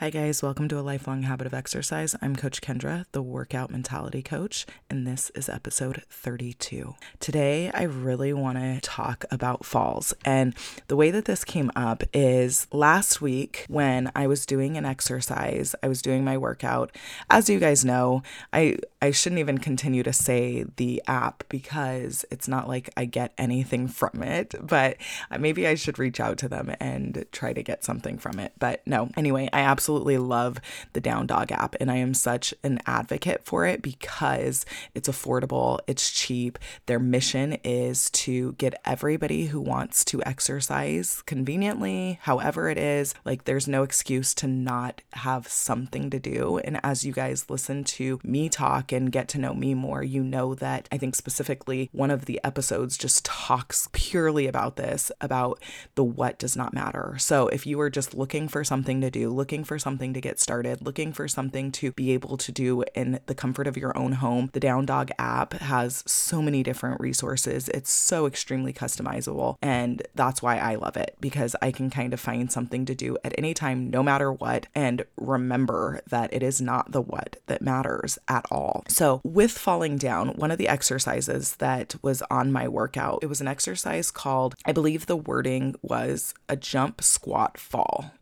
Hi, guys. Welcome to a lifelong habit of exercise. I'm Coach Kendra, the workout mentality coach, and this is episode 32. Today, I really want to talk about falls. And the way that this came up is last week when I was doing an exercise, I was doing my workout. As you guys know, I, I shouldn't even continue to say the app because it's not like I get anything from it, but maybe I should reach out to them and try to get something from it. But no, anyway, I absolutely absolutely love the Down Dog app, and I am such an advocate for it because it's affordable, it's cheap. Their mission is to get everybody who wants to exercise conveniently, however it is. Like, there's no excuse to not have something to do. And as you guys listen to me talk and get to know me more, you know that I think specifically one of the episodes just talks purely about this about the what does not matter. So, if you are just looking for something to do, looking for something to get started, looking for something to be able to do in the comfort of your own home, the Down Dog app has so many different resources. It's so extremely customizable. And that's why I love it because I can kind of find something to do at any time, no matter what, and remember that it is not the what that matters at all. So, with falling down, one of the exercises that was on my workout, it was an exercise called, I believe the wording was a jump, squat, fall.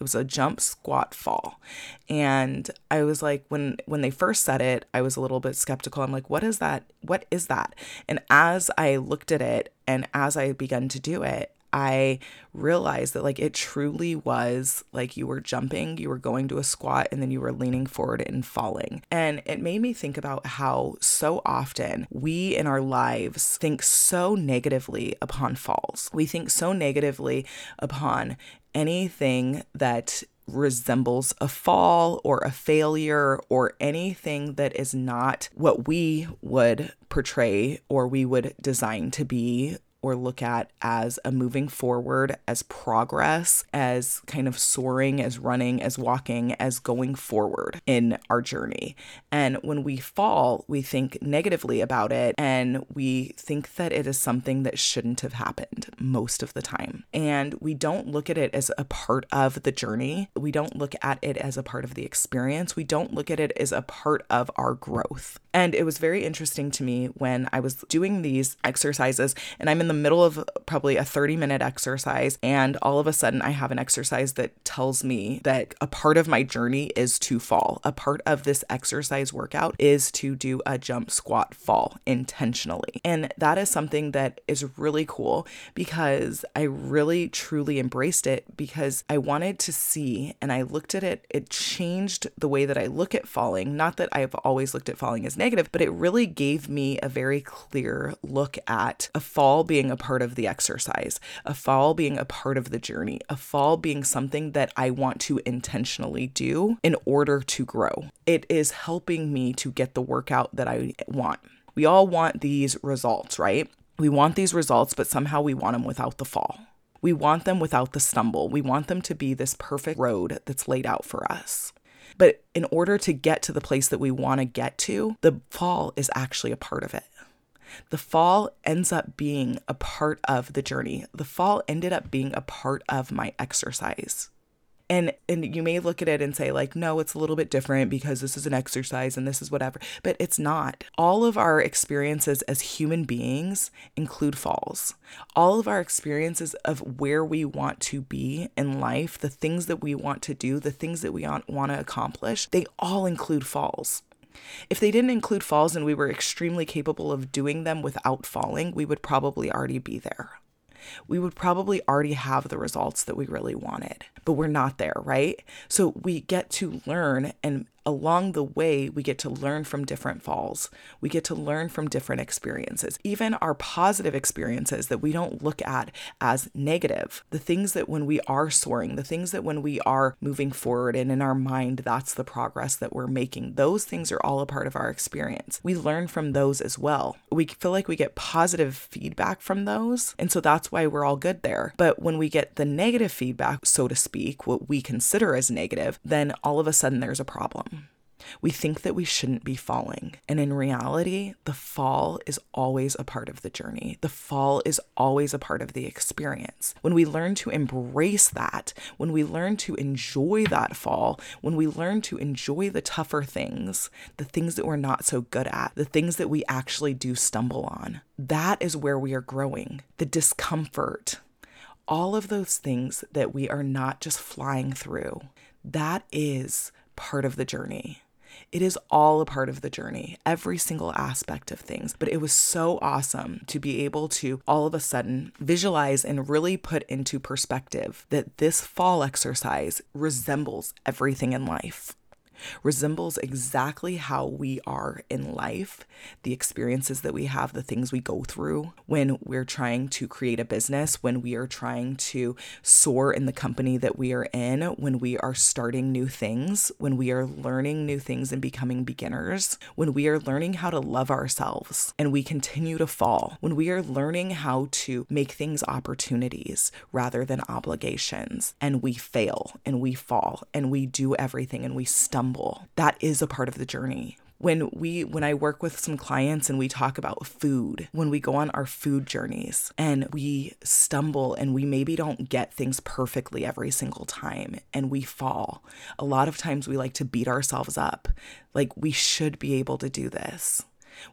It was a jump squat fall. And I was like when when they first said it, I was a little bit skeptical. I'm like, what is that? What is that? And as I looked at it and as I began to do it, I realized that like it truly was like you were jumping, you were going to a squat, and then you were leaning forward and falling. And it made me think about how so often we in our lives think so negatively upon falls. We think so negatively upon anything that resembles a fall or a failure or anything that is not what we would portray or we would design to be or look at as a moving forward, as progress, as kind of soaring, as running, as walking, as going forward in our journey. And when we fall, we think negatively about it and we think that it is something that shouldn't have happened most of the time. And we don't look at it as a part of the journey. We don't look at it as a part of the experience. We don't look at it as a part of our growth. And it was very interesting to me when I was doing these exercises and I'm in the middle of probably a 30 minute exercise, and all of a sudden I have an exercise that tells me that a part of my journey is to fall. A part of this exercise workout is to do a jump squat fall intentionally. And that is something that is really cool because I really truly embraced it because I wanted to see and I looked at it, it changed the way that I look at falling. Not that I've always looked at falling as negative, but it really gave me a very clear look at a fall being being a part of the exercise, a fall being a part of the journey, a fall being something that I want to intentionally do in order to grow. It is helping me to get the workout that I want. We all want these results, right? We want these results, but somehow we want them without the fall. We want them without the stumble. We want them to be this perfect road that's laid out for us. But in order to get to the place that we want to get to, the fall is actually a part of it. The fall ends up being a part of the journey. The fall ended up being a part of my exercise and and you may look at it and say like no it's a little bit different because this is an exercise and this is whatever but it's not. All of our experiences as human beings include falls. All of our experiences of where we want to be in life the things that we want to do the things that we want to accomplish they all include falls. If they didn't include falls and we were extremely capable of doing them without falling, we would probably already be there. We would probably already have the results that we really wanted, but we're not there, right? So we get to learn and along the way, we get to learn from different falls. We get to learn from different experiences, even our positive experiences that we don't look at as negative. The things that when we are soaring, the things that when we are moving forward and in our mind, that's the progress that we're making, those things are all a part of our experience. We learn from those as well. We feel like we get positive feedback from those. And so that's why we're all good there. But when we get the negative feedback, so to speak, what we consider as negative, then all of a sudden there's a problem. We think that we shouldn't be falling. And in reality, the fall is always a part of the journey. The fall is always a part of the experience. When we learn to embrace that, when we learn to enjoy that fall, when we learn to enjoy the tougher things, the things that we're not so good at, the things that we actually do stumble on, that is where we are growing. The discomfort, all of those things that we are not just flying through, that is part of the journey. It is all a part of the journey, every single aspect of things. But it was so awesome to be able to all of a sudden visualize and really put into perspective that this fall exercise resembles everything in life resembles exactly how we are in life, the experiences that we have, the things we go through when we're trying to create a business, when we are trying to soar in the company that we are in, when we are starting new things, when we are learning new things and becoming beginners, when we are learning how to love ourselves and we continue to fall, when we are learning how to make things opportunities rather than obligations, and we fail and we fall and we do everything and we stumble stumble. That is a part of the journey when we when I work with some clients and we talk about food, when we go on our food journeys and we stumble and we maybe don't get things perfectly every single time and we fall. A lot of times we like to beat ourselves up. Like we should be able to do this.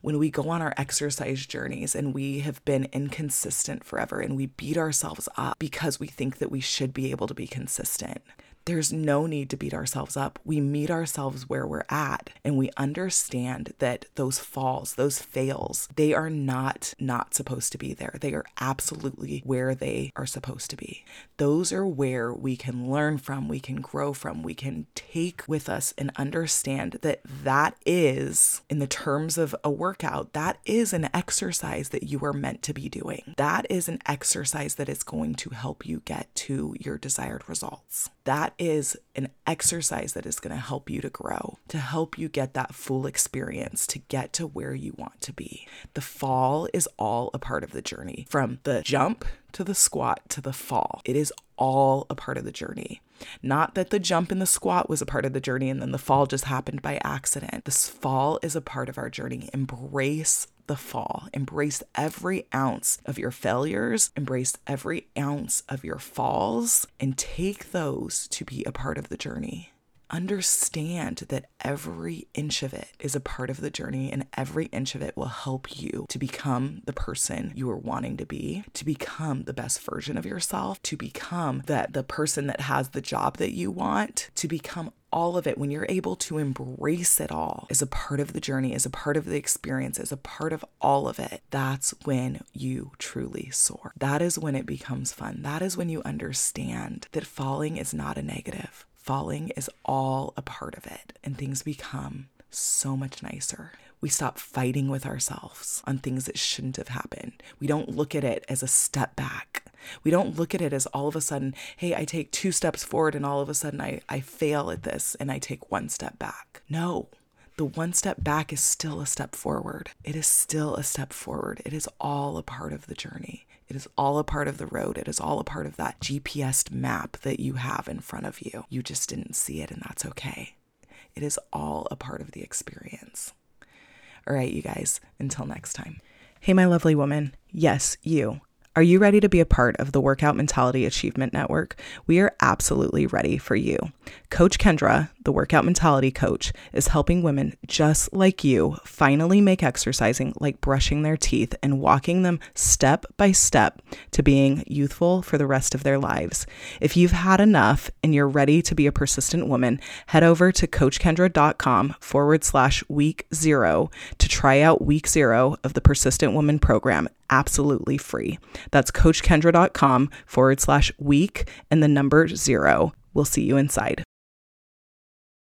When we go on our exercise journeys and we have been inconsistent forever and we beat ourselves up because we think that we should be able to be consistent there's no need to beat ourselves up. We meet ourselves where we're at and we understand that those falls, those fails, they are not not supposed to be there. They are absolutely where they are supposed to be. Those are where we can learn from, we can grow from, we can take with us and understand that that is in the terms of a workout, that is an exercise that you are meant to be doing. That is an exercise that is going to help you get to your desired results. That is an exercise that is going to help you to grow, to help you get that full experience, to get to where you want to be. The fall is all a part of the journey from the jump to the squat to the fall. It is all a part of the journey. Not that the jump and the squat was a part of the journey and then the fall just happened by accident. This fall is a part of our journey. Embrace the fall. Embrace every ounce of your failures, embrace every ounce of your falls, and take those to be a part of the journey. Understand that every inch of it is a part of the journey, and every inch of it will help you to become the person you are wanting to be, to become the best version of yourself, to become that the person that has the job that you want, to become all of it, when you're able to embrace it all as a part of the journey, as a part of the experience, as a part of all of it, that's when you truly soar. That is when it becomes fun. That is when you understand that falling is not a negative. Falling is all a part of it, and things become so much nicer. We stop fighting with ourselves on things that shouldn't have happened. We don't look at it as a step back. We don't look at it as all of a sudden, hey, I take two steps forward and all of a sudden I, I fail at this and I take one step back. No, the one step back is still a step forward. It is still a step forward. It is all a part of the journey. It is all a part of the road. It is all a part of that GPS map that you have in front of you. You just didn't see it, and that's okay. It is all a part of the experience. All right, you guys, until next time. Hey, my lovely woman. Yes, you. Are you ready to be a part of the Workout Mentality Achievement Network? We are absolutely ready for you. Coach Kendra, the Workout Mentality Coach, is helping women just like you finally make exercising like brushing their teeth and walking them step by step to being youthful for the rest of their lives. If you've had enough and you're ready to be a persistent woman, head over to coachkendra.com forward slash week zero to try out week zero of the Persistent Woman program absolutely free. That's coachkendra.com forward slash week and the number zero. We'll see you inside.